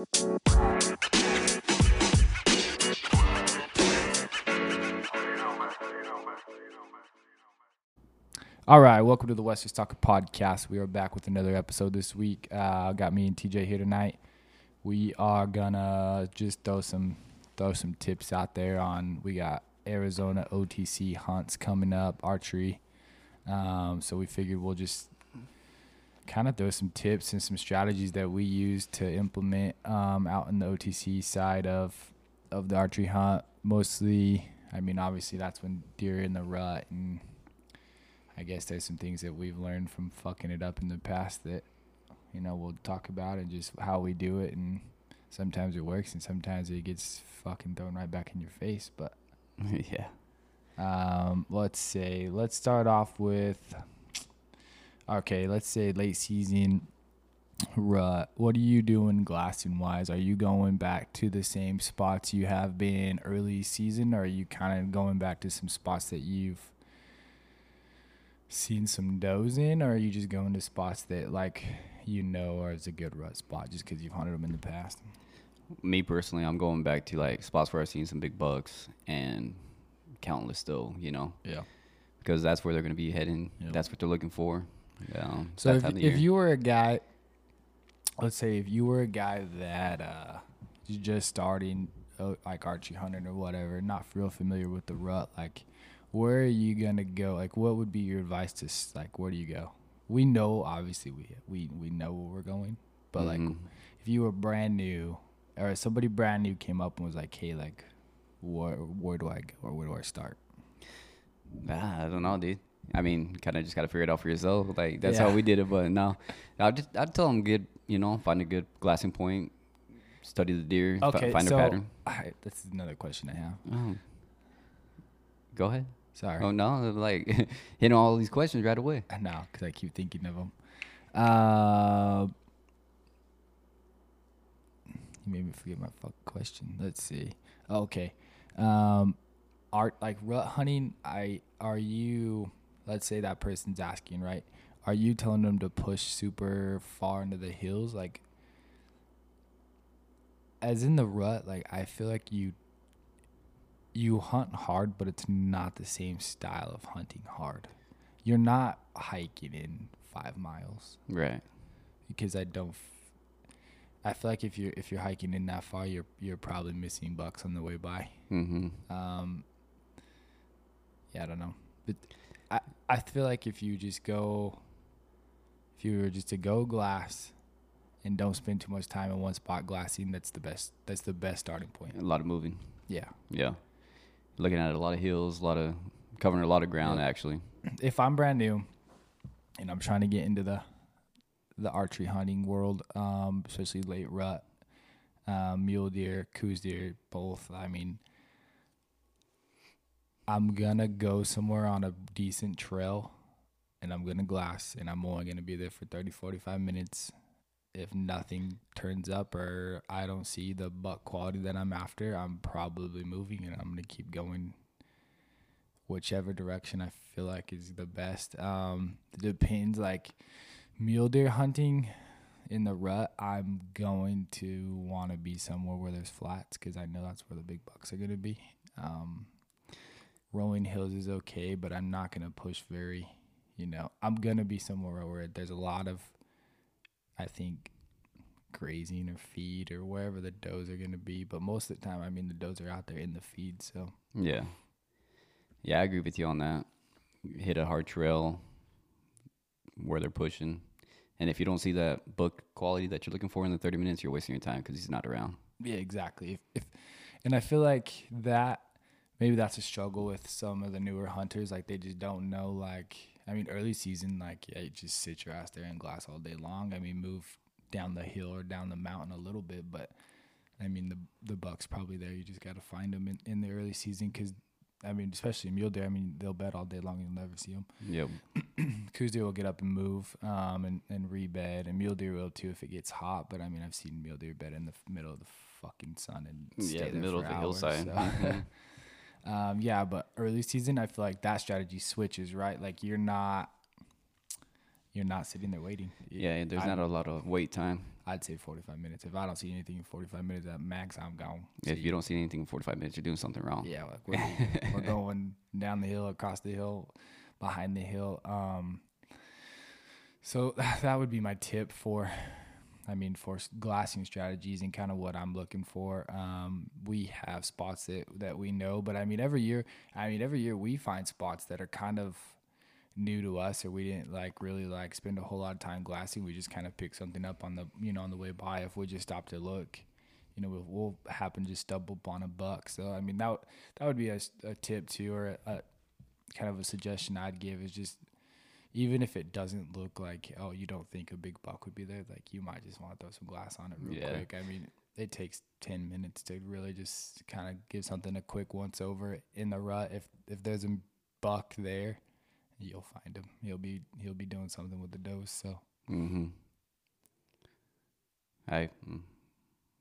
All right, welcome to the Western Stalker Podcast. We are back with another episode this week. Uh, got me and TJ here tonight. We are gonna just throw some throw some tips out there on. We got Arizona OTC hunts coming up, archery. Um, so we figured we'll just kind of throw some tips and some strategies that we use to implement um, out in the OTC side of of the archery hunt. Mostly, I mean, obviously that's when deer in the rut and I guess there's some things that we've learned from fucking it up in the past that you know we'll talk about and just how we do it and sometimes it works and sometimes it gets fucking thrown right back in your face but yeah. um let's say let's start off with okay let's say late season rut what are you doing glassing wise are you going back to the same spots you have been early season or are you kind of going back to some spots that you've seen some does in, or are you just going to spots that like you know are is a good rut spot just because you've hunted them in the past? Me personally, I'm going back to like spots where I've seen some big bucks and countless still, you know, Yeah. because that's where they're going to be heading. Yeah. That's what they're looking for. Um, So if, if you were a guy, let's say if you were a guy that uh, is just starting uh, like Archie hunting or whatever, not real familiar with the rut, like where are you gonna go? Like what would be your advice to like where do you go? We know obviously we we we know where we're going, but like Mhm. if you were brand new or somebody brand new came up and was like, hey, like where where do I go or where do I start? Ah, I don't know, dude. I mean, kind of just got to figure it out for yourself. Like that's how we did it. But no, I'd just I'd tell them good, you know, find a good glassing point, study the deer, Okay, find so a pattern. I, this is another question I have. Oh. Go ahead. Sorry. Oh no, like hitting all these questions right away. I know, because I keep thinking of them. Uh, you made me forget my fuck question. Let's see. Okay. Um, art like rut hunting. I are you? Let's say that person's asking, right? Are you telling them to push super far into the hills, like? As in the rut, like I feel like you. You hunt hard, but it's not the same style of hunting hard you're not hiking in five miles Right. because I don't. F- I feel like if you're if you're hiking in that far, you're you're probably missing bucks on the way by. Mm-hmm. Um, yeah, I don't know, but I I feel like if you just go, if you were just to go glass, and don't spend too much time in one spot glassing, that's the best. That's the best starting point. A lot of moving. Yeah. Yeah. Looking at a lot of hills, a lot of covering a lot of ground Yeah. actually. if I'm brand new and I'm trying to get into the the archery hunting world, um, especially late rut, um, mule deer, Coues deer, both. I mean, I'm gonna go somewhere on a decent trail and I'm gonna glass and I'm only gonna be there for 30, 45 minutes. If nothing turns up or I don't see the buck quality that I'm after, I'm probably moving and I'm gonna keep going whichever direction I feel like is the best. Um, it depends. Like mule deer hunting in the rut, I'm going to want to be somewhere where there's flats because I know that's where the big bucks are going to be. Um, rolling hills is okay, but I'm not going to push very. You know, I'm gonna be somewhere where there's a lot of, I think, grazing or feed or wherever the does are gonna be. But most of the time, I mean, the does are out there in the feed, so Yeah. Yeah, I agree with you on that. Hit a hard trail where they're pushing. And if you don't see that book quality that you're looking for in the 30 minutes, you're wasting your time because he's not around. Yeah, exactly. If, if and I feel like that maybe that's a struggle with some of the newer hunters. Like they just don't know. Like I mean, early season, like yeah, you just sit your ass there in glass all day long. I mean, move down the hill or down the mountain a little bit, but I mean the the bucks probably there. You just got to find them in, in the early season because. I mean, especially mule deer. I mean, they'll bed all day long. You'll never see them. Yep. Coues deer will get up and move, um, and and rebed, and mule deer will too if it gets hot. But I mean, I've seen mule deer bed in the middle of the fucking sun and stay Yeah, middle of the hours, hillside. so- Mhm. um, yeah, but early season, I feel like that strategy switches right. Like you're not, you're not sitting there waiting. Yeah, there's I- not a lot of wait time. I'd say 45 minutes. If I don't see anything in 45 minutes at max, I'm gone. If you don't see anything in 45 minutes, you're doing something wrong. Yeah, like we're, we're going down the hill, across the hill, behind the hill. Um, so that would be my tip for, I mean, for glassing strategies and kind of what I'm looking for. Um, we have spots that that we know, but I mean, every year, I mean, every year we find spots that are kind of new to us or we didn't like really like spend a whole lot of time glassing we just kind of pick something up on the you know on the way by if we just stop to look you know we'll, we'll happen to stumble upon a buck so i mean that that would be a tip too or a, a kind of a suggestion i'd give is just even if it doesn't look like oh you don't think a big buck would be there like you might just want to throw some glass on it real Yeah. quick i mean it takes 10 minutes to really just kind of give something a quick once over in the rut if if there's a buck there you'll find him he'll be he'll be doing something with the does so Mm-hmm. I mm,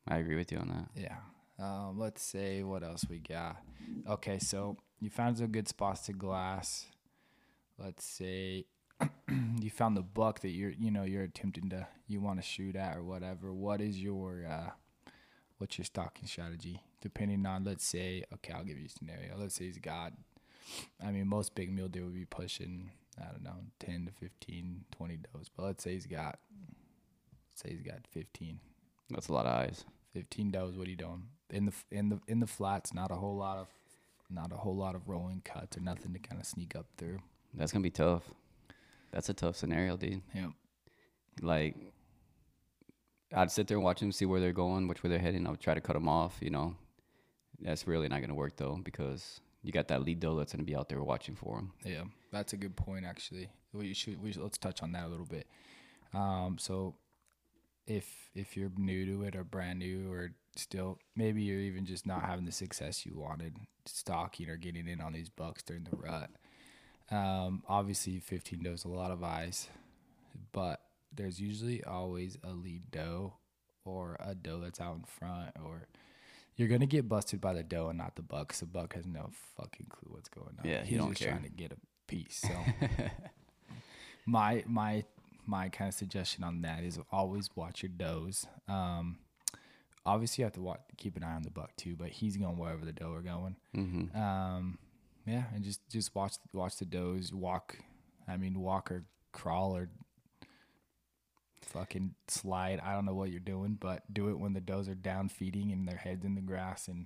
I agree with you on that. Yeah. Um, let's say what else we got. Okay, so you found some good spots to glass. Let's say you found the buck that you're you know you're attempting to you want to shoot at or whatever. What is your uh, what's your stalking strategy? Depending on let's say okay, I'll give you a scenario. Let's say he's got I mean most big mule deer would be pushing I don't know 10 to 15, 20 does, but let's say he's got let's say he's got 15. That's a lot of eyes. 15 does what are you doing in the in the in the flats not a whole lot of not a whole lot of rolling cuts or nothing to kind of sneak up through That's gonna be tough. That's a tough scenario, dude. yeah Like, I'd sit there and watch them, see where they're going, which way they're heading. I would try to cut them off. You know, that's really not gonna work though because you got that lead doe that's gonna be out there watching for them. yeah that's a good point actually we should we should, let's touch on that a little bit um so if if you're new to it or brand new or still maybe you're even just not having the success you wanted stalking or getting in on these bucks during the rut um obviously 15 does a lot of eyes but there's usually always a lead doe or a doe that's out in front or you're gonna get busted by the doe and not the buck 'cause the buck has no fucking clue what's going on Yeah, he he's don't just care. trying to get a piece so my my my kind of suggestion on that is always watch your does um obviously you have to watch, keep an eye on the buck too but he's going wherever the doe are going Mm-hmm. um yeah and just just watch watch the does walk i mean walk or crawl or fucking slide. I don't know what you're doing but do it when the does are down feeding and their heads in the grass and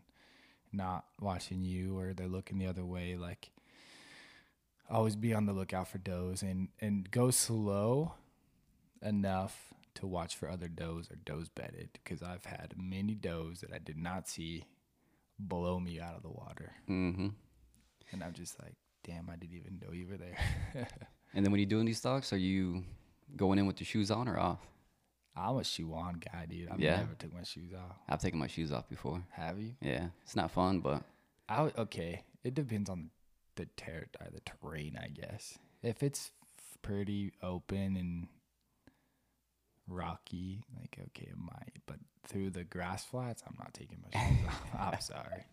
not watching you or they're looking the other way. Like always be on the lookout for does and and go slow enough to watch for other does or does bedded because i've had many does that i did not see blow me out of the water. Mm-hmm. And I'm just like, damn, I didn't even know you were there. And then when you're doing these stalks, are you going in with your shoes on or off? I'm a shoe on guy, dude. I've Yeah. never took my shoes off. I've taken my shoes off before. Have you? Yeah, it's not fun, but I okay. It depends on the ter- uh, the terrain, I guess. If it's pretty open and rocky, like okay, it might. But through the grass flats, I'm not taking my shoes off. I'm sorry.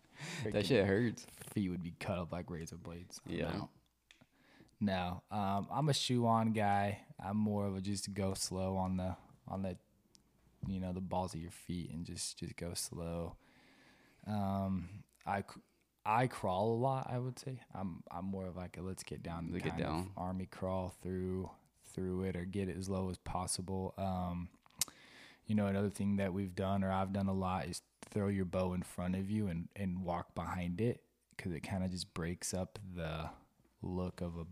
That shit hurts. feet would be cut up like razor blades. I'm Yeah. out. No, um, I'm a shoe on guy. I'm more of a just go slow on the on the, you know, the balls of your feet and just just go slow. Um, I I crawl a lot. I would say I'm I'm more of like a let's get down, Let's get down. army crawl through through it or get it as low as possible. Um, you know, another thing that we've done or I've done a lot is throw your bow in front of you and and walk behind it because it kind of just breaks up the look of a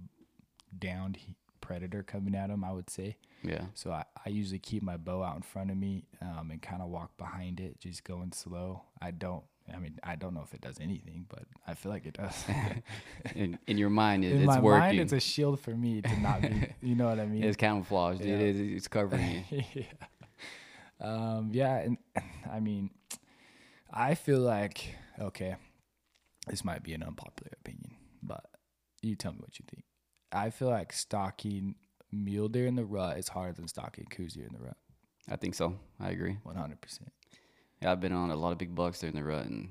downed predator coming at him. I would say. Yeah. So I, I usually keep my bow out in front of me um, and kind of walk behind it, just going slow. I don't. I mean, I don't know if it does anything, but I feel like it does. In, in your mind, it, in it's my working. mind, it's a shield for me to not be. You know what I mean? it's camouflage, dude. Yeah. It, it's covering you. yeah. Um, yeah, and I mean, I feel like okay, this might be an unpopular opinion, but you tell me what you think. I feel like stalking mule deer in the rut is harder than stalking Coues deer in the rut. I think so. I agree. One hundred percent. Yeah, I've been on a lot of big bucks during the rut, and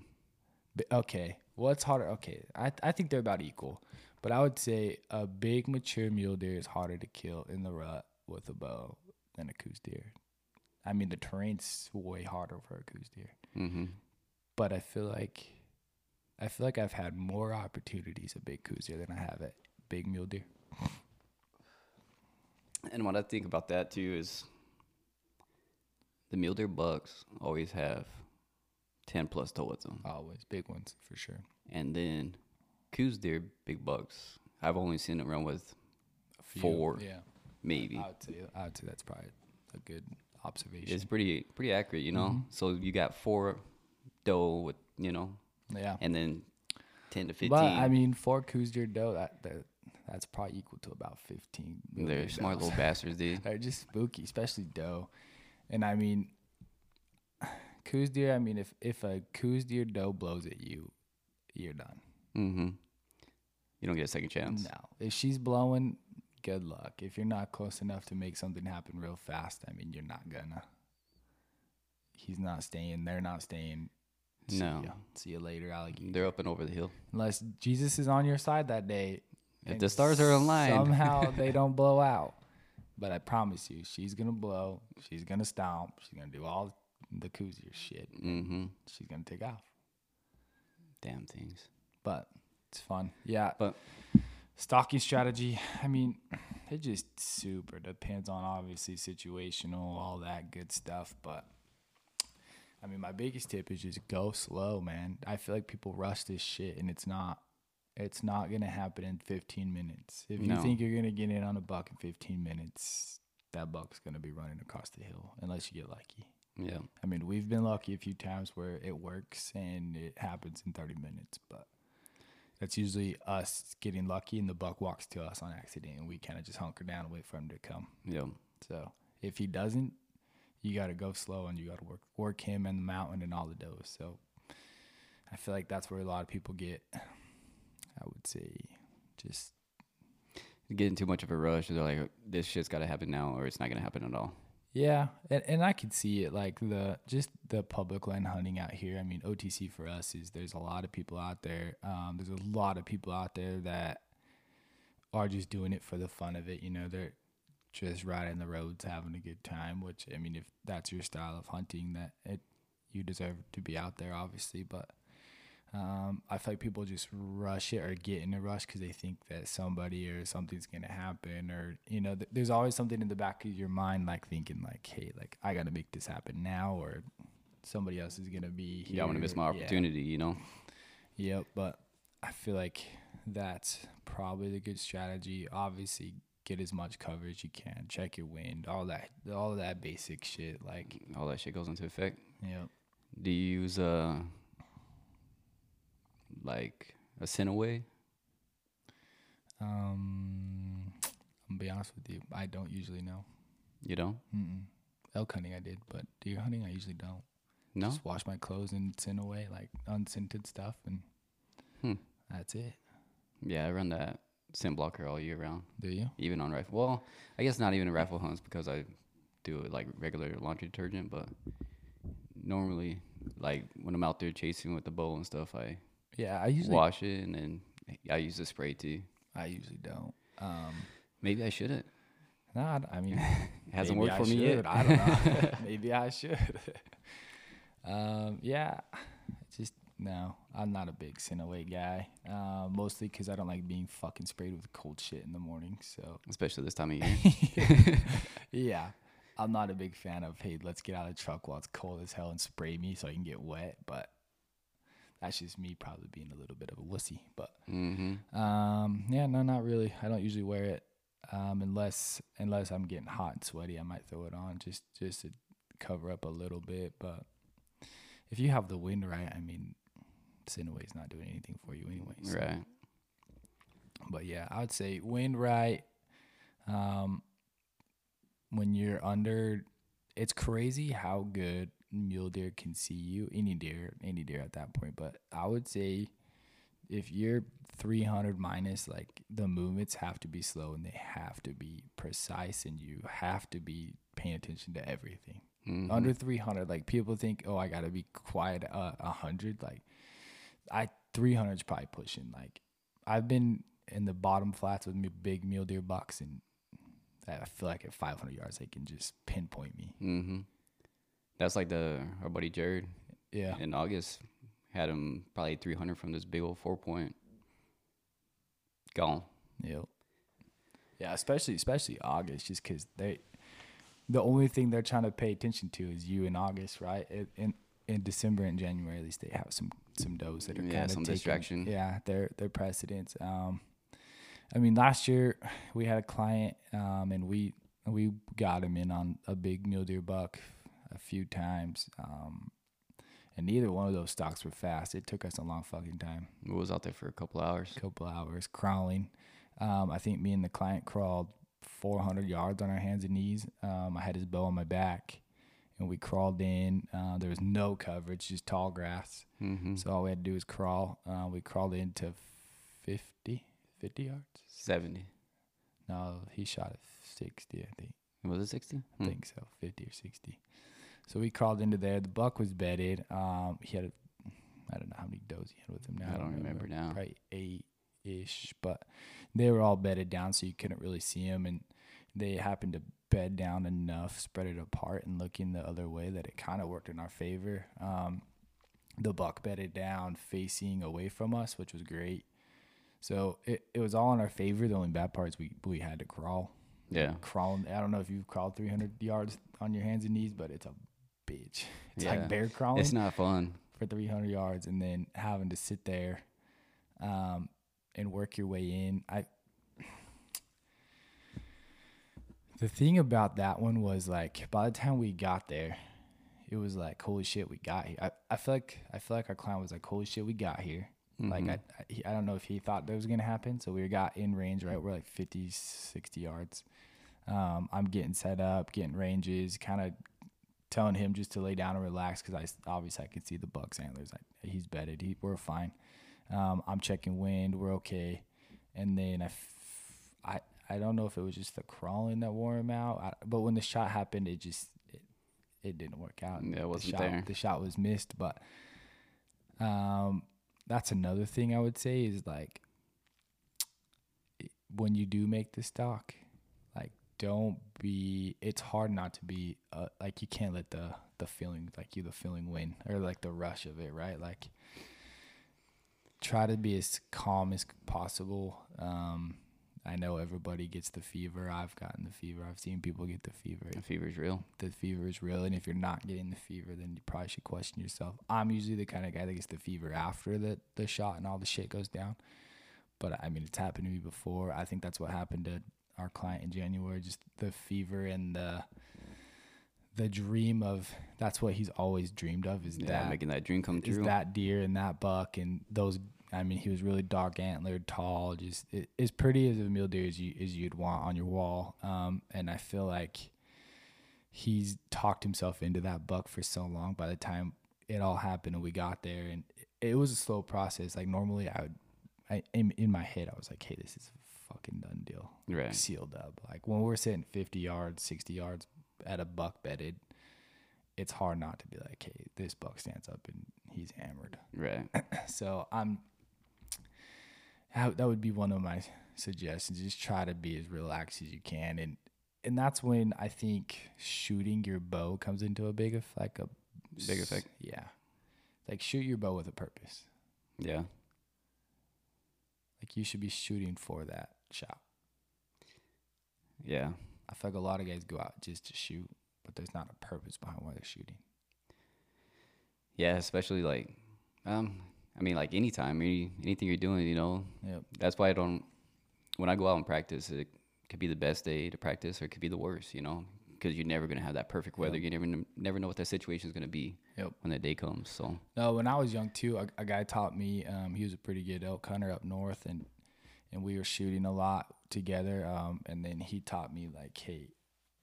Okay, what's harder? Okay, I I think they're about equal, but I would say a big mature mule deer is harder to kill in the rut with a bow than a Coues deer. I mean, the terrain's way harder for a Coues deer, Mm-hmm. But I feel like I feel like I've had more opportunities at big Coues deer than I have at big mule deer. And what I think about that too is the mule deer bucks always have ten plus with them, Always big ones for sure. and then Coues deer big bucks. I've only seen it run with few, Four. yeah. maybe. I would say I would say that's probably a good observation. It's pretty pretty accurate, you know. Mhm. So you got four doe with you know, yeah. and then ten to fifteen. But I mean, four Coues deer doe that, that that's probably equal to about fifteen. they're smart little bastards, dude. They're just spooky, especially doe. And I mean, Coues deer. I mean, if if a Coues deer doe blows at you, you're done. Mm-hmm. You don't get a second chance. No, if she's blowing, good luck. If you're not close enough to make something happen real fast, I mean, you're not gonna. He's not staying. They're not staying. See No. ya. See you later, alligator. They're up and over the hill. Unless Jesus is on your side that day. If the stars are aligned. somehow they don't blow out. But I promise you, she's gonna blow. She's gonna stomp. She's gonna do all the koozier shit. Mm-hmm. She's gonna take off. Damn things. But it's fun. Yeah. But- stalking strategy. I mean, it just super depends on obviously situational, all that good stuff. But I mean, my biggest tip is just go slow, man. I feel like people rush this shit, and it's not. It's not gonna happen in 15 minutes. If you No. think you're gonna get in on a buck in 15 minutes, that buck's gonna be running across the hill unless you get lucky. Yeah. I mean, we've been lucky a few times where it works and it happens in 30 minutes, but that's usually us getting lucky and the buck walks to us on accident and we kind of just hunker down and wait for him to come. Yeah. So if he doesn't, you got to go slow and you got to work work him and the mountain and all the does. So I feel like that's where a lot of people get. I would say just Getting too much of a rush. They're like, this shit's got to happen now, or it's not gonna happen at all. Yeah, and, and I could see it like the just the public land hunting out here. I mean, OTC for us is there's a lot of people out there. Um, there's a lot of people out there that are just doing it for the fun of it. You know, they're just riding the roads, having a good time. Which I mean, if that's your style of hunting, that it you deserve to be out there, obviously. But um, I feel like people just rush it or get in a rush because they think that somebody or something's gonna happen, or you know, th- there's always something in the back of your mind like thinking like, hey, like I gotta make this happen now, or somebody else is gonna be here. Yeah, I want to miss my Yeah. opportunity. You know. Yep, but I feel like that's probably the good strategy. Obviously, get as much coverage you can, check your wind, all that, all of that basic shit. Like, All that shit goes into effect. yep. Do you use uh like a Scent-A-Way? Um, I'm gonna be honest with you, I don't usually know. You don't? Mm-mm. Elk hunting I did, but deer hunting I usually don't. No. Just wash my clothes and send away like unscented stuff, and Hmm. that's it. Yeah, I run that scent blocker all year round, Do you? even on rifle. Well, I guess not even in rifle hunts because I do it like regular laundry detergent, but normally, like when I'm out there chasing with the bow and stuff, I Yeah, I usually. wash it and then I use the spray too. I usually don't. Um, Maybe I shouldn't. nah, I mean, It hasn't worked I for me yet. should, I don't know. maybe I should. um, yeah, just no. I'm not a big away guy. Uh, mostly because I don't like being fucking sprayed with cold shit in the morning. So Especially this time of year. yeah, I'm not a big fan of hey, let's get out of the truck while it's cold as hell and spray me so I can get wet. But that's just me probably being a little bit of a wussy. But mm-hmm. um, yeah, no, not really. I don't usually wear it um, unless unless I'm getting hot and sweaty. I might throw it on just just to cover up a little bit. But if you have the wind right, I mean, Scent-A-Way's not doing anything for you anyway. so- Right. But yeah, I would say wind right. Um, when you're under, it's crazy how good mule deer can see you. Any deer, any deer at that point. But I would say if you're 300 minus, like the movements have to be slow and they have to be precise, and you have to be paying attention to everything. Mhm. Under 300, like people think, oh, I gotta be quiet uh, a hundred. Like I 300 is probably pushing. Like I've been in the bottom flats with me big mule deer bucks, and I feel like at 500 yards they can just pinpoint me. Mm-hmm. That's like the our buddy Jared Yeah, in August had him probably 300 from this big old four point. Gone. Yep. Yeah, especially especially August, just because they, the only thing they're trying to pay attention to is you in August, right? In in, in December and January, at least they have some some does that are Yeah, kind of some taking, distraction. Yeah, they're they're precedents. Um, I mean, last year we had a client, um, and we we got him in on a big mule deer buck a few times. Um, and neither one of those stocks were fast. It took us a long fucking time We was out there for a couple hours. couple hours crawling. Um, I think me and the client crawled 400 yards on our hands and knees. Um, I had his bow on my back, and we crawled in. Uh, there was no coverage, just tall grass. Mm-hmm. So all we had to do was crawl. Uh, we crawled into 50, 50 yards. 70. No, he shot at 60, I think. Was it 60? I think so, 50 or 60. So we crawled into there. The buck was bedded. Um, he had, a, I don't know how many does he had with him now. I don't remember now. Probably eight ish, but they were all bedded down, so you couldn't really see them. And they happened to bed down enough, spread it apart, and looking the other way that it kind of worked in our favor. Um, the buck bedded down, facing away from us, which was great. So it, it was all in our favor. The only bad part is we we had to crawl Yeah. crawling. I don't know if you've crawled 300 yards on your hands and knees, but it's a bitch. It's Yeah. like bear crawling It's not fun. for 300 yards and then having to sit there um, and work your way in. I the thing about that one was like by the time we got there, it was like holy shit we got here. I, I feel like I feel like our client was like holy shit we got here. Like Mhm. I, I he- I don't know if he thought that was gonna happen. So we got in range right. We're like 50, 60 yards. Um, I'm getting set up, getting ranges, kind of telling him just to lay down and relax because I obviously I can see the buck's antlers. I, he's bedded. He, we're fine. Um, I'm checking wind. We're okay. And then I, f- I, I don't know if it was just the crawling that wore him out, I, but when the shot happened, it just it, it didn't work out. Yeah, it The wasn't shot- there. The shot was missed, but um, that's another thing I would say is like when you do make the stock, like don't be. It's hard not to be uh, like you can't let the the feeling like you the feeling win or like the rush of it, right? Like try to be as calm as possible. Um, I know everybody gets the fever. I've gotten the fever. I've seen people get the fever The fever's real. the fever is real and if you're not getting the fever then you probably should question yourself i'm usually the kind of guy that gets the fever after the, the shot and all the shit goes down but i mean it's happened to me before i think that's what happened to our client in january just the fever and the the dream of that's what he's always dreamed of is Yeah, that making that dream come is true. that deer and that buck and those I mean he was really dark antlered, tall, just it, as pretty as a mule deer as you as you'd want on your wall. Um, and I feel like he's talked himself into that buck for so long. By the time it all happened and we got there, and it, it was a slow process. Like normally I would, I in, in my head I was like, hey, this is a fucking done deal right. sealed up. Like when we're sitting 50 yards, 60 yards at a buck bedded, it's hard not to be like, hey, this buck stands up and he's hammered. Right. So I'm, that that would be one of my suggestions. Just try to be as relaxed as you can. And, and that's when I think shooting your bow comes into a big, effect, like a Big effect. Yeah. Like shoot your bow with a purpose. Yeah. Like you should be shooting for that shot. Yeah. I feel like a lot of guys go out just to shoot, but there's not a purpose behind why they're shooting. Yeah. Especially like, um, I mean, like anytime, any, anything you're doing, you know, Yep. that's why I don't, when I go out and practice, it could be the best day to practice or it could be the worst, you know, because you're never going to have that perfect weather. Yep. You never, never know what that situation is going to be Yep. when that day comes. So, No, when I was young too, a, a guy taught me. Um, he was a pretty good elk hunter up north, and and we were shooting a lot together. Um, and then he taught me like, hey,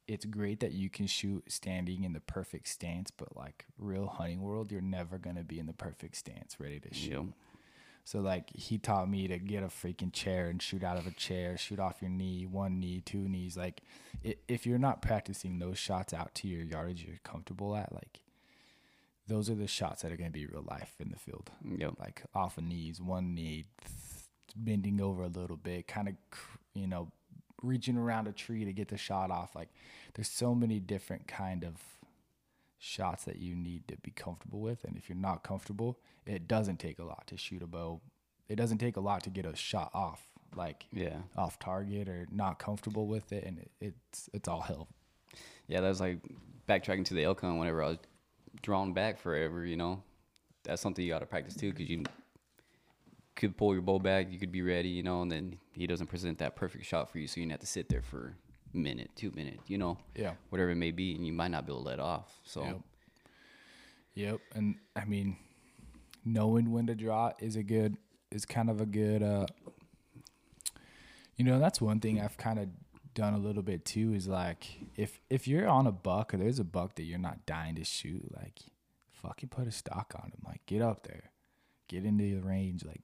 it's great that you can shoot standing in the perfect stance, but like real hunting world, you're never gonna be in the perfect stance, ready to shoot. Yep. So like he taught me to get a freaking chair and shoot out of a chair, shoot off your knee, one knee, two knees. Like if you're not practicing those shots out to your yardage you're comfortable at, like those are the shots that are going to be real life in the field. Yep. Like off of knees, one knee, th- bending over a little bit, kind of, you know, reaching around a tree to get the shot off. Like there's so many different kind of shots that you need to be comfortable with, and if you're not comfortable, it doesn't take a lot to shoot a bow. It doesn't take a lot to get a shot off, like Yeah. off target or not comfortable with it, and it, it's it's all hell. Yeah, that was like backtracking to the elk hunt whenever I was drawn back forever, you know. That's something you got to practice too because you could pull your bow back, you could be ready, you know, and then he doesn't present that perfect shot for you, so you have to sit there for a minute, two minutes, you know, Yeah. whatever it may be, and you might not be able to let off. So, Yep. Yep. And I mean, knowing when to draw is a good is kind of a good uh you know, that's one thing I've kind of done a little bit too is like if if you're on a buck or there's a buck that you're not dying to shoot, like fucking put a stock on him. Like get up there. Get into the range, like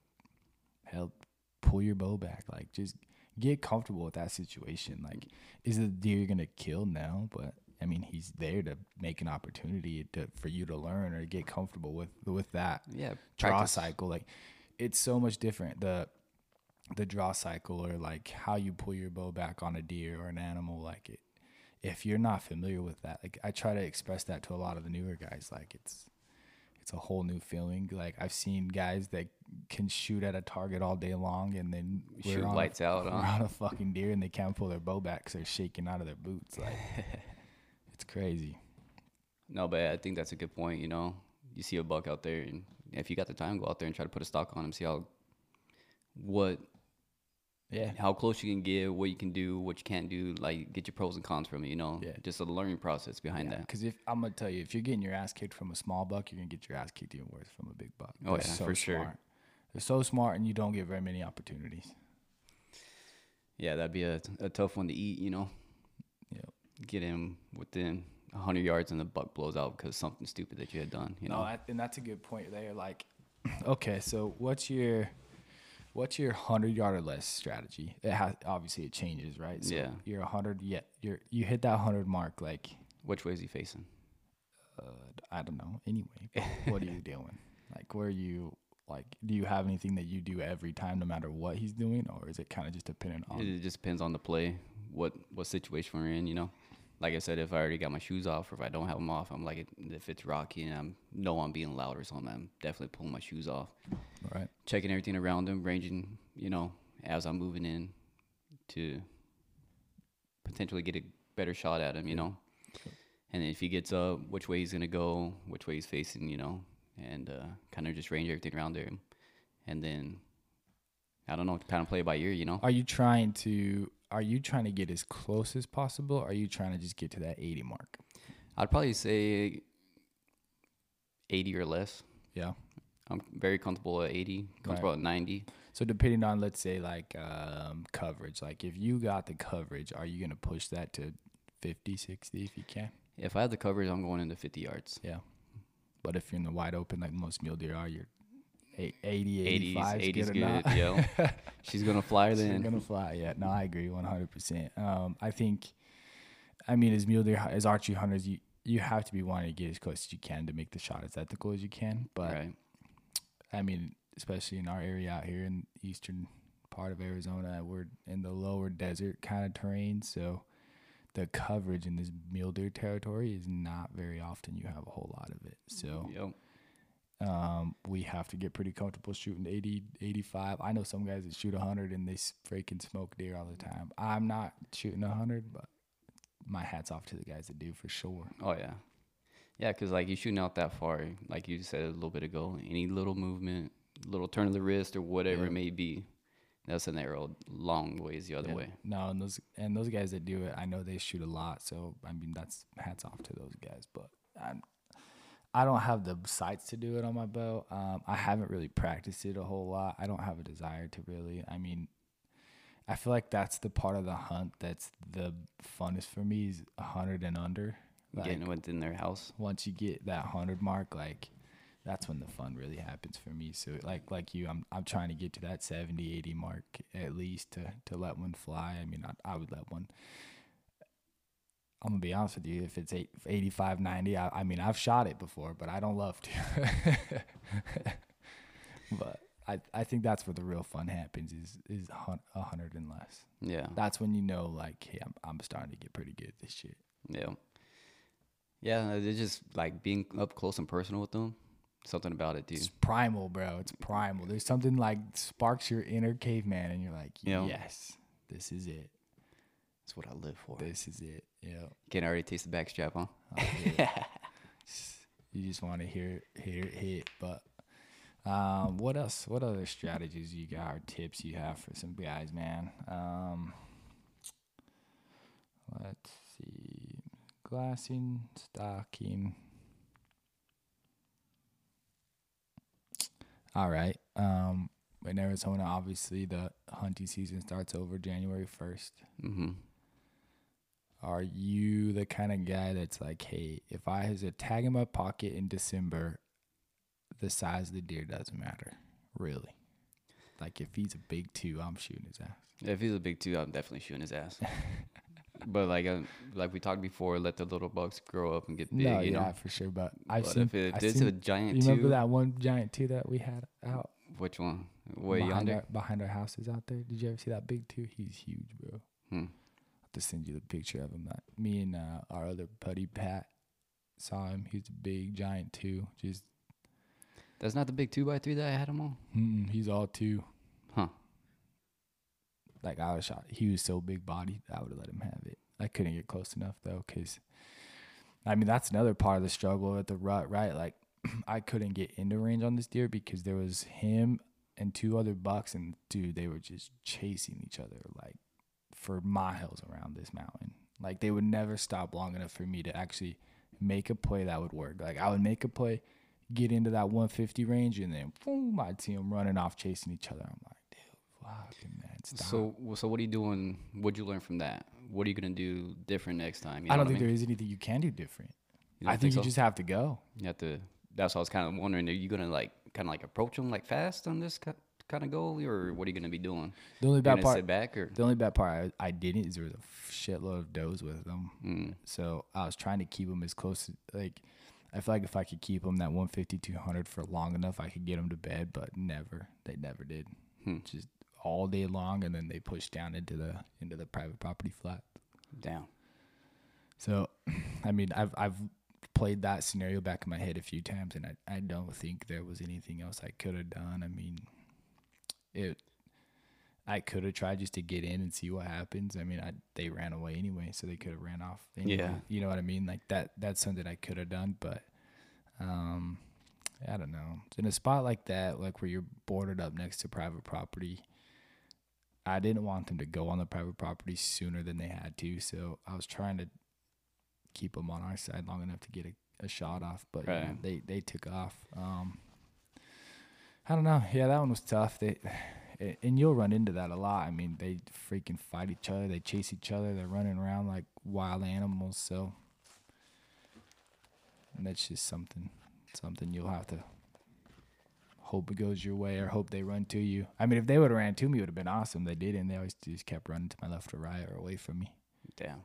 help pull your bow back. Like just get comfortable with that situation. Like is the deer you're gonna kill now? But I mean, he's there to make an opportunity to for you to learn or get comfortable with with that yeah, draw practice. cycle. Like it's so much different. The the draw cycle or like how you pull your bow back on a deer or an animal. Like it, if you're not familiar with that, like I try to express that to a lot of the newer guys. Like it's it's a whole new feeling. Like I've seen guys that can shoot at a target all day long and then Shoot on a- lights out, we're on a fucking deer and they can't pull their bow back because they're shaking out of their boots. Like it's crazy. No, but I think that's a good point. You know, you see a buck out there, and if you got the time, go out there and try to put a stock on him. See how what Yeah. how close you can get, what you can do, what you can't do. Like get your pros and cons from it. You know, Yeah. just a learning process behind that. Because if I'm gonna tell you, if you're getting your ass kicked from a small buck, you're gonna get your ass kicked even worse from a big buck. Oh, They're yeah, for sure. They're so smart, and you don't get very many opportunities. Yeah, that'd be a, a tough one to eat. You know, Yep. get him within hundred yards and the buck blows out because something stupid that you had done. You no, know, I, and that's a good point there. Like, okay, so what's your what's your hundred yard or less strategy? It has obviously it changes, right? So Yeah. You're a hundred. Yeah. You're you hit that hundred mark. Like, which way is he facing? uh, I don't know. Anyway, what are you doing? Like, where are you? Like, do you have anything that you do every time, no matter what he's doing, or is it kind of just dependent on? It, it just depends on the play, what what situation we're in. You know, like I said, if I already got my shoes off, or if I don't have them off, I'm like, if it's rocky and I'm know I'm being loud or something, I'm definitely pulling my shoes off, right. checking everything around him, ranging. You know, as I'm moving in, to potentially get a better shot at him. You know, and if he gets up, which way he's gonna go, which way he's facing. You know, and uh, kind of just range everything around there, and then. I don't know, kind of play it by ear, you know. Are you trying to are you trying to get as close as possible? Or are you trying to just get to that 80 mark? I'd probably say 80 or less. Yeah. I'm very comfortable at 80, comfortable at 90. So depending on let's say like um, coverage, like if you got the coverage, are you going to push that to 50, 60 if you can? If I have the coverage, I'm going into 50 yards. Yeah. But if you're in the wide open like most mule deer are, you're 80, 85 is 80s good, yeah. She's going to fly then. She's gonna fly. Yeah, no, I agree, one hundred percent. Um, I think, I mean, as mule deer, as archery hunters, you you have to be wanting to get as close as you can to make the shot as ethical as you can. But right. I mean, especially in our area out here in the eastern part of Arizona, we're in the lower desert kind of terrain, so the coverage in this mule deer territory is not very often. You have a whole lot of it, so Yep. Um, we have to get pretty comfortable shooting 80, 85. I know some guys that shoot 100 and they freaking smoke deer all the time. I'm not shooting 100, but my hat's off to the guys that do for sure. Oh, yeah. Yeah, because, like, you're shooting out that far, like you said a little bit ago, any little movement, little turn of the wrist or whatever Yeah. it may be, that's an arrow long ways the other Yeah. way. No, and those and those guys that do it, I know they shoot a lot. So I mean, that's hats off to those guys. But I'm, I don't have the sights to do it on my bow. Um, I haven't really practiced it a whole lot. I don't have a desire to really. I mean, I feel like that's the part of the hunt that's the funnest for me is hundred and under. Like, Getting within their house. once you get that hundred mark, like that's when the fun really happens for me. So like like you, I'm I'm trying to get to that 70, 80 mark at least to to let one fly. I mean, I, I would let one. I'm gonna be honest with you. If it's eight, 85, 90, I, I mean, I've shot it before, but I don't love to. but I, I think that's where the real fun happens is is a hundred and less. Yeah. That's when you know like, hey, I'm I'm starting to get pretty good at this shit. Yeah. Yeah, uh, it's just like being up close and personal with them. Something about it, dude. It's primal, bro. It's primal. There's something like sparks your inner caveman, and you're like, Yeah. yes, this is it. That's what I live for. This is it. Yeah. Can already taste the backstrap, huh? Oh, yeah. you just want to hear hear it hit. But um, what else? What other strategies you got or tips you have for some guys, man? Um, let's see, glassing, stocking. All right. Um, in Arizona, obviously the hunting season starts over January first. Mm-hmm. Are you the kind of guy that's like, hey, if I has a tag in my pocket in December, the size of the deer doesn't matter, really? Like if he's a big two, I'm shooting his ass. If he's a big two, I'm definitely shooting his ass. but like uh, like we talked before, let the little bucks grow up and get big. no, you yeah, know. for sure. But I've But seen. if it I've is seen- a giant you remember two, that one giant two that we had out which one? Way behind yonder. our, behind our houses out there? Did you ever see that big two? He's huge, bro. Hmm. Have to send you the picture of him. That me and uh, our other buddy Pat saw him. He's a big giant too. Just That's not the big two by three that I had him on. mm, he's all two. Huh. Like I was shot. He was so big bodied. I would have let him have it. I couldn't get close enough though, cause I mean that's another part of the struggle at the rut, right? Like I couldn't get into range on this deer because there was him and two other bucks, and dude, they were just chasing each other like for miles around this mountain. Like they would never stop long enough for me to actually make a play that would work. Like I would make a play, get into that 150 range, and then boom, my team running off chasing each other. I'm like, dude, fucking man, stop. So so what are you doing? What'd you learn from that? What are you gonna do different next time? You I don't think mean? there is anything you can do different. I think, so? you just have to go. You have to. That's what I was kind of wondering. Are you gonna like kind of like approach them like fast on this kind of goal, or what are you gonna be doing? The only bad part, sit back or? the only bad part I, I didn't is there was a shitload of does with them. Mm, So I was trying to keep them as close. Like I feel like if I could keep them that 150, 200 for long enough, I could get them to bed. But never, they never did. Hmm. Just all day long, and then they pushed down into the into the private property flat. down. So, I mean, I've I've played that scenario back in my head a few times, and I I don't think there was anything else I could have done. I mean, it. I could have tried just to get in and see what happens. I mean, I, they ran away anyway, so they could have ran off. Anyway. Yeah. you know what I mean. Like that. That's something I could have done, but um, I don't know. In a spot like that, like where you're boarded up next to private property, I didn't want them to go on the private property sooner than they had to. So I was trying to keep them on our side long enough to get a, a shot off. But yeah, Right. they they took off. Um, I don't know. Yeah, that one was tough. They and you'll run into that a lot. I mean, they freaking fight each other. They chase each other. They're running around like wild animals. So and that's just something something you'll have to hope it goes your way or hope they run to you. I mean, if they would have ran to me, it would have been awesome. They didn't. They always just kept running to my left or right or away from me. Down.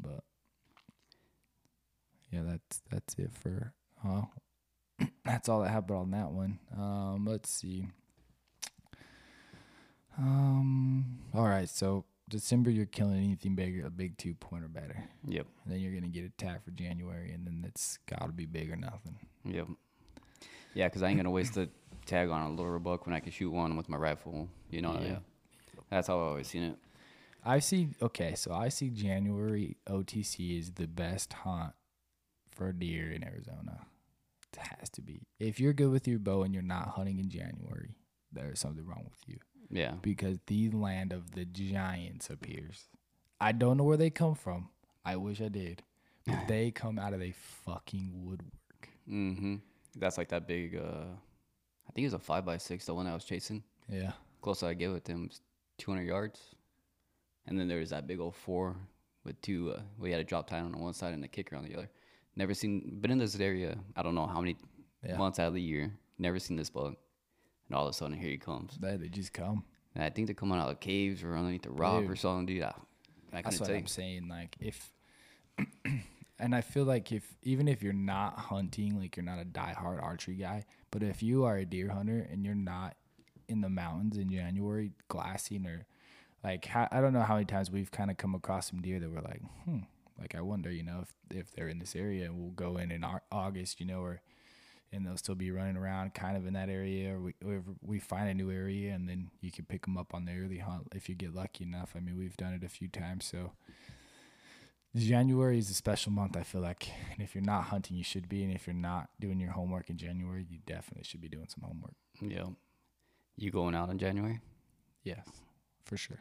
But yeah, that's that's it for. Uh, that's all I have on that one. Um, let's see. Um. All right. So December, you're killing anything bigger, a big two point or better. Yep. And then you're gonna get attacked for January, and then it's got to be big or nothing. Yep. Yeah, because I ain't gonna waste the tag on a lure buck when I can shoot one with my rifle. You know what I Yeah. mean? That's how I've always seen it. I see. Okay, so I see January OTC is the best hunt for deer in Arizona. It has to be. If you're good with your bow and you're not hunting in January, there's something wrong with you Yeah. because the land of the giants appears. I don't know where they come from. I wish I did, but they come out of a fucking woodwork. Mm-hmm. That's like that big. uh I think it was a five by six, the one I was chasing. Yeah, Closest I get with him was 200 yards, and then there was that big old four with two. Uh, we had a drop tine on one side and a kicker on the other. Never seen. Been in this area. I don't know how many Yeah. months out of the year. Never seen this bug, and all of a sudden here he comes. they, they just come. And I think they're coming out of caves or underneath the rock or something, dude. I, I That's what tell I'm saying. Like if and I feel like if even if you're not hunting, like you're not a diehard archery guy, but if you are a deer hunter and you're not in the mountains in January glassing or like I don't know how many times we've kind of come across some deer that were like, hmm, like I wonder, you know, if if they're in this area and we'll go in in August, you know, or and they'll still be running around kind of in that area or we or we find a new area and then you can pick them up on the early hunt if you get lucky enough. I mean, we've done it a few times, so January is a special month, I feel like. And if you're not hunting, you should be. And if you're not doing your homework in January, you definitely should be doing some homework. Yeah. You going out in January? Yes, for sure.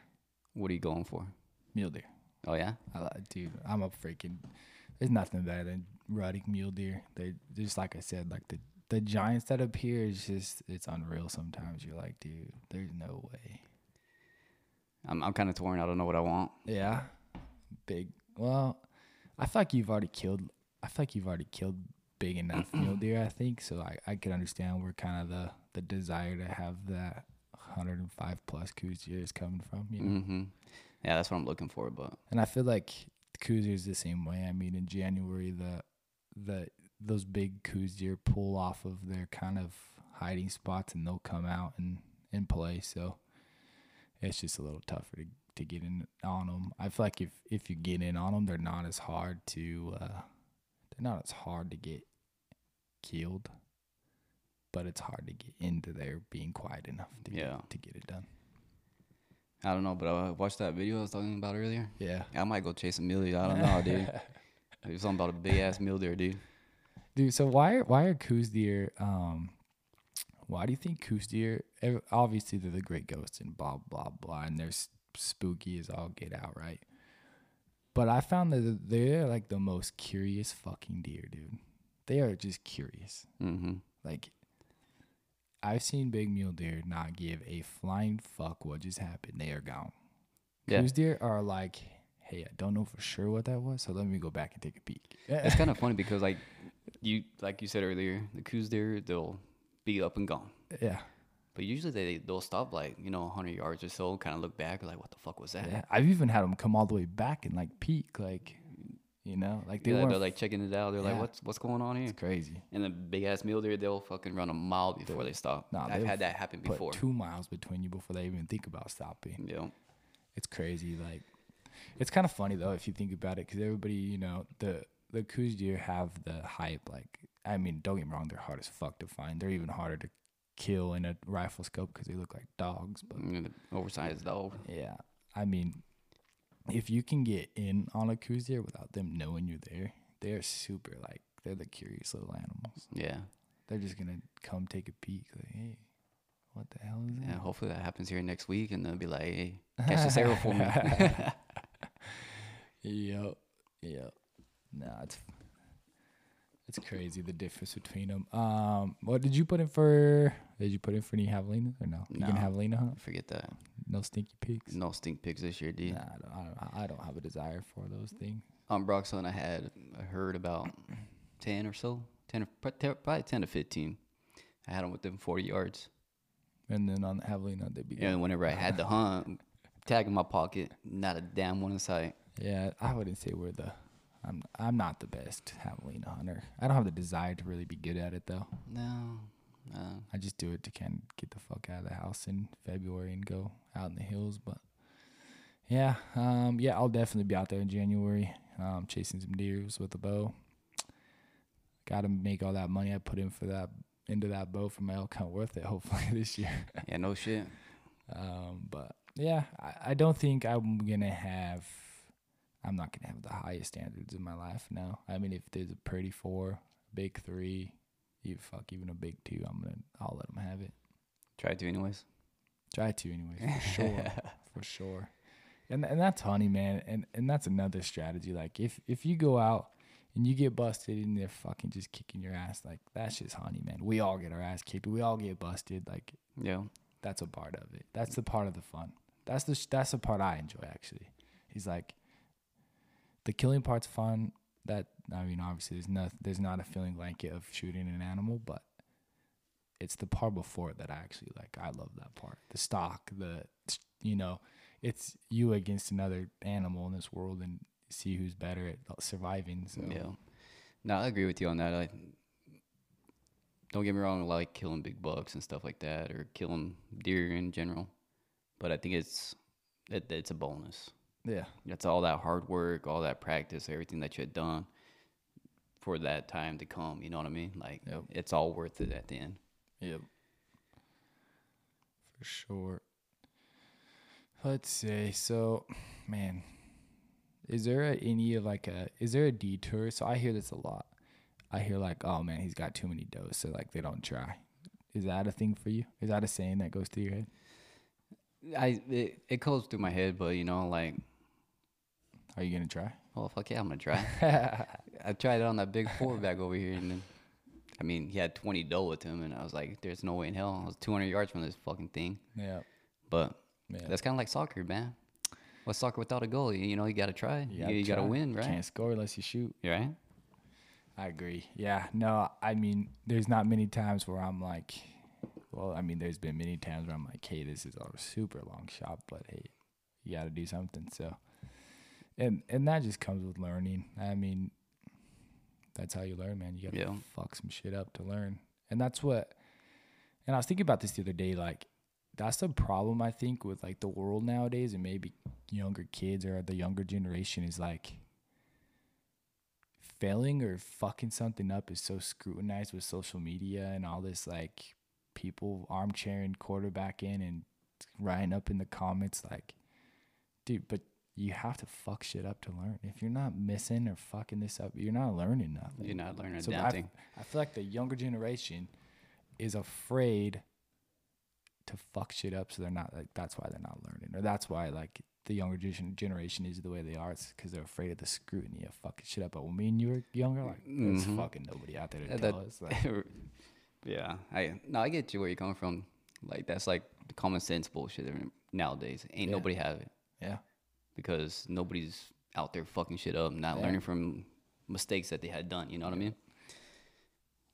What are you going for? Mule deer. Oh yeah. I like, dude, I'm a freaking. There's nothing better than rutting mule deer. They just like I said, like the the giants that appear is just it's unreal. Sometimes you're like, dude, there's no way. I'm I'm kind of torn. I don't know what I want. Yeah, big. Well, I feel like you've already killed. I feel like you've already killed big enough mule deer. I think so. I I could understand where kind of the the desire to have that 105 plus Coues deer is coming from. You know, Mm-hmm. Yeah, that's what I'm looking for. But and I feel like is the same way. I mean, in January, the the those big deer pull off of their kind of hiding spots and they'll come out and and play. So it's just a little tougher to to get in on them. I feel like if if you get in on them, they're not as hard to uh, they're not as hard to get killed, but it's hard to get into there being quiet enough to Yeah. get, to get it done. I don't know. But I watched that video I was talking about earlier. Yeah, I might go chase a mule deer. I don't know, dude. There's something about a big ass mule deer, dude. dude. So why are why are Coues deer? Um, why do you think Coues deer? Obviously, they're the great ghosts and blah blah blah, and they're spooky as all get out, right? But I found that they're like the most curious fucking deer, dude. They are just curious. Mm-hmm. Like, I've seen big mule deer not give a flying fuck what just happened. They are gone. Yeah. Coues deer are like, hey, I don't know for sure what that was, so let me go back and take a peek. It's kind of funny because like you like you said earlier, the Coues deer they'll be up and gone. yeah. But usually they they'll stop like you know 100 yards or so, kind of look back, like what the fuck was that? Yeah, I've even had them come all the way back and like peek, like, you know, like they yeah, they're like checking it out. They're like, what's what's going on here? it's crazy. And the big ass mule deer, they'll fucking run a mile before they stop. Nah, I've had that happen Put before. two miles between you before they even think about stopping. Yeah. It's crazy. Like, it's kind of funny though if you think about it, because everybody, you know, the the Coues deer have the hype. Like, I mean, don't get me wrong, they're hard as fuck to find. They're even harder to kill in a rifle scope because they look like dogs. But Mm, Oversized dog. yeah, I mean, if you can get in on a deer without them knowing you're there, they're super like they're the curious little animals. Yeah. They're just gonna come take a peek, like, hey, what the hell is that? Yeah. Hopefully that happens here next week, and they'll be like, hey, catch this arrow for me. Yep, yep. No, it's it's crazy the difference between them. Um, what did you put in for? Did you put in for any javelinas or no? You No. can javelina hunt? Forget that. No stinky pigs. No stink pigs this year, dude. Nah, I don't, I don't. I don't have a desire for those things. On Brock's Hunt, I had I heard about 10 or so, 10 or probably 10 to 15. I had them within 40 yards. And then on the javelina, they'd be. And whenever I had the hunt, tag in my pocket, not a damn one in sight. Yeah, I wouldn't say we're the. I'm I'm not the best javelina hunter. I don't have the desire to really be good at it though. No, no. I just do it to kind of get the fuck out of the house in February and go out in the hills. But yeah, um, yeah, I'll definitely be out there in January, um, chasing some deers with a bow. Got to make all that money I put in for that into that bow for my elk hunt worth it. Hopefully this year. Yeah, no shit. Um, but yeah, I, I don't think I'm gonna have. I'm not gonna have the highest standards in my life now. I mean, if there's a pretty four, big three, you fuck even a big two, I'm gonna I'll let them have it. Try to, anyways. Try to anyways, for sure, for sure. And and that's honey, man. And and that's another strategy. Like if if you go out and you get busted and they're fucking just kicking your ass, like that's just honey, man. We all get our ass kicked. We all get busted. Like Yeah. that's a part of it. That's the part of the fun. That's the that's the part I enjoy actually. He's like, the killing part's fun. That I mean, obviously there's not there's not a feeling blanket of shooting an animal, but it's the part before it that I actually like. I love that part. The stock, the you know, it's you against another animal in this world, and see who's better at surviving. So Yeah. No, I agree with you on that. I don't get me wrong, I like killing big bucks and stuff like that, or killing deer in general. But I think it's it, it's a bonus. Yeah, It's all that hard work, all that practice, everything that you had done for that time to come. You know what I mean? Like Yep. it's all worth it at the end. Yep. For sure. Let's say so, man. Is there a, any of like a is there a detour? So I hear this a lot. I hear like, oh man, he's got too many does, so like they don't try. Is that a thing for you? Is that a saying that goes through your head? I it, it goes through my head, but you know, like, Are you gonna try? well, fuck yeah, I'm gonna try. I tried it on that big four back over here, and then, I mean, he had 20 doe with him, and I was like, there's no way in hell. I was 200 yards from this fucking thing. yeah. But Yeah. that's kind of like soccer, man. What's soccer without a goal? You, know, you gotta try. You, you gotta win, right? You can't score unless you shoot. Right? I agree. Yeah. No, I mean, there's not many times where I'm like, well, I mean, there's been many times where I'm like, hey, this is a super long shot, but hey, you got to do something. So, and and that just comes with learning. I mean, that's how you learn, man. You got to Yeah. fuck some shit up to learn, and that's what. And I was thinking about this the other day, like. That's the problem I think with like the world nowadays, and maybe younger kids or the younger generation is like failing or fucking something up is so scrutinized with social media and all this like people armchairing quarterback in and writing up in the comments like dude but you have to fuck shit up to learn if you're not missing or fucking this up you're not learning nothing You're not learning so damn I. I feel like the younger generation is afraid to fuck shit up so they're not like that's why they're not learning or that's why like the younger generation is the way they are it's because they're afraid of the scrutiny of fucking shit up but when me and you were younger like there's Mhm. fucking nobody out there to Yeah, tell that- us like yeah, I no, I get you where you're coming from. Like that's like the common sense bullshit nowadays. Ain't Yeah. nobody have it yeah because nobody's out there fucking shit up, not Yeah. learning from mistakes that they had done. You know what I mean?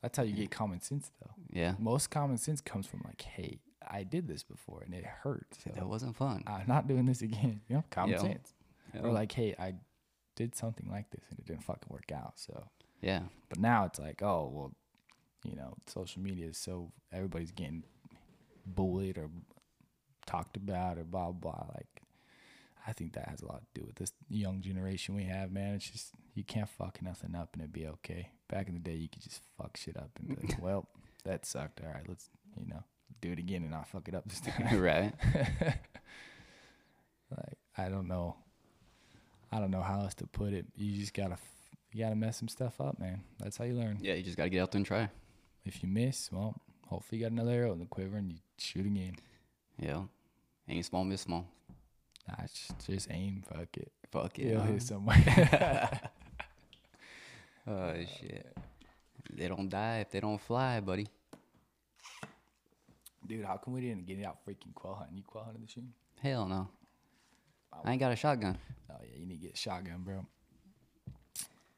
that's how you get common sense though Yeah, most common sense comes from like hey i did this before and it hurt so that wasn't fun. i'm not doing this again you know common sense or like hey i did something like this and it didn't fucking work out so yeah, But now it's like, oh well, you know, social media is so everybody's getting bullied or talked about or blah blah. Like, I think that has a lot to do with this young generation we have, man. It's just you can't fuck nothing up and it'd be okay. Back in the day, you could just fuck shit up and be like, well, that sucked. All right, let's you know do it again and not fuck it up this time. right. like I don't know, I don't know how else to put it. You just gotta you gotta mess some stuff up, man. That's how you learn. Yeah, you just gotta get out there and try. If you miss, well, hopefully you got another arrow in the quiver and you shoot again. Yeah, ain't small, miss small. Nah, just, aim. Fuck it. Fuck it. You'll hit somewhere. Oh uh, shit. They don't die if they don't fly, buddy. Dude, how come we didn't get it out freaking quail hunting? You quail hunting this year? Hell no. I ain't got a shotgun. Oh yeah, you need to get a shotgun, bro.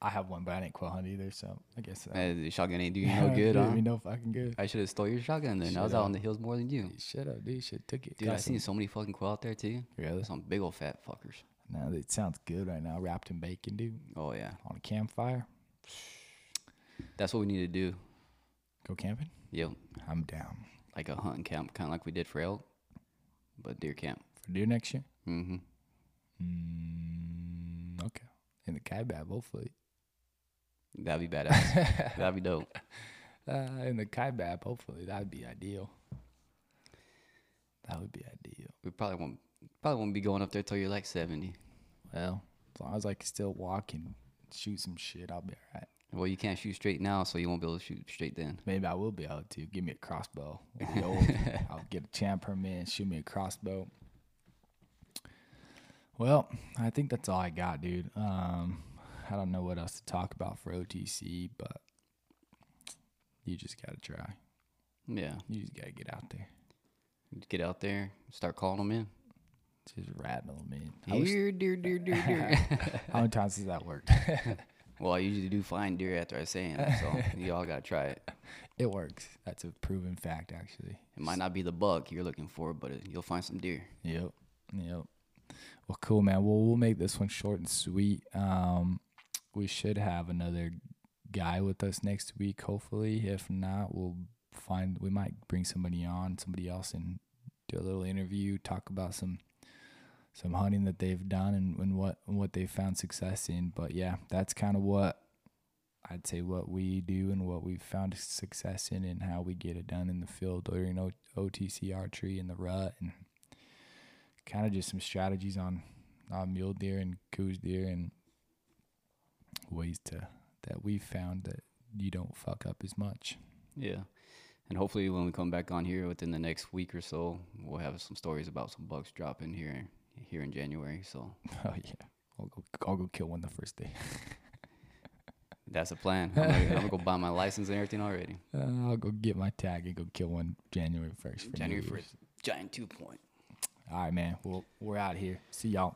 I have one, but I didn't quail hunt either, so I guess. Uh, the shotgun ain't doing you no good, huh? me no fucking good. I should have stole your shotgun then. I was out on the hills more than you. Shut up, dude. Should took it. Dude, Got I seen so many fucking quail out there too. Really? Some big old fat fuckers. No, it sounds good right now. Wrapped in bacon, dude. Oh yeah, On a campfire. that's what we need to do. Go camping. Yep, I'm down like a hunting camp, kind of like we did for elk, but deer camp. for deer next year. Mm-hmm. Mm, okay. In the Kaibab, hopefully. That'd be badass. That'd be dope. Uh, in the Kaibab, hopefully. That'd be ideal. That would be ideal. We probably won't probably won't be going up there till you're like seventy. Well, as long as I can still walk and shoot some shit, I'll be all right. Well, you can't shoot straight now, so you won't be able to shoot straight then. Maybe I will be able to. Give me a crossbow. I'll get a champ permit and shoot me a crossbow. Well, I think that's all I got, dude. Um, I don't know what else to talk about for OTC, but you just gotta try. Yeah, You just gotta get out there. get out there, start calling them in. Just rattle them in. Deer, deer, deer, deer, deer. how many times has that worked? well, I usually do find deer after I say them, so you all gotta try it. it works. That's a proven fact, actually. It might not be the buck you're looking for, but it, you'll find some deer. Yep. Yep. Well, cool, man. Well, we'll make this one short and sweet. Um, we should have another guy with us next week, hopefully. If not, we'll find we might bring somebody on, somebody else, and do a little interview, talk about some some hunting that they've done and, and what what they found success in. But yeah, that's kind of what I'd say what we do and what we've found success in and how we get it done in the field during o- OTC archery and the rut and kind of just some strategies on on mule deer and Coues deer and ways to that we've found that you don't fuck up as much. Yeah. And hopefully, when we come back on here within the next week or so, we'll have some stories about some bucks dropping here here in January. So Oh yeah, I'll go I'll go kill one the first day. that's a plan. I'm gonna, I'm gonna go buy my license and everything already. Uh, I'll go get my tag and go kill one January first. January first, giant two point. All right, man. Well, we're out here. See y'all.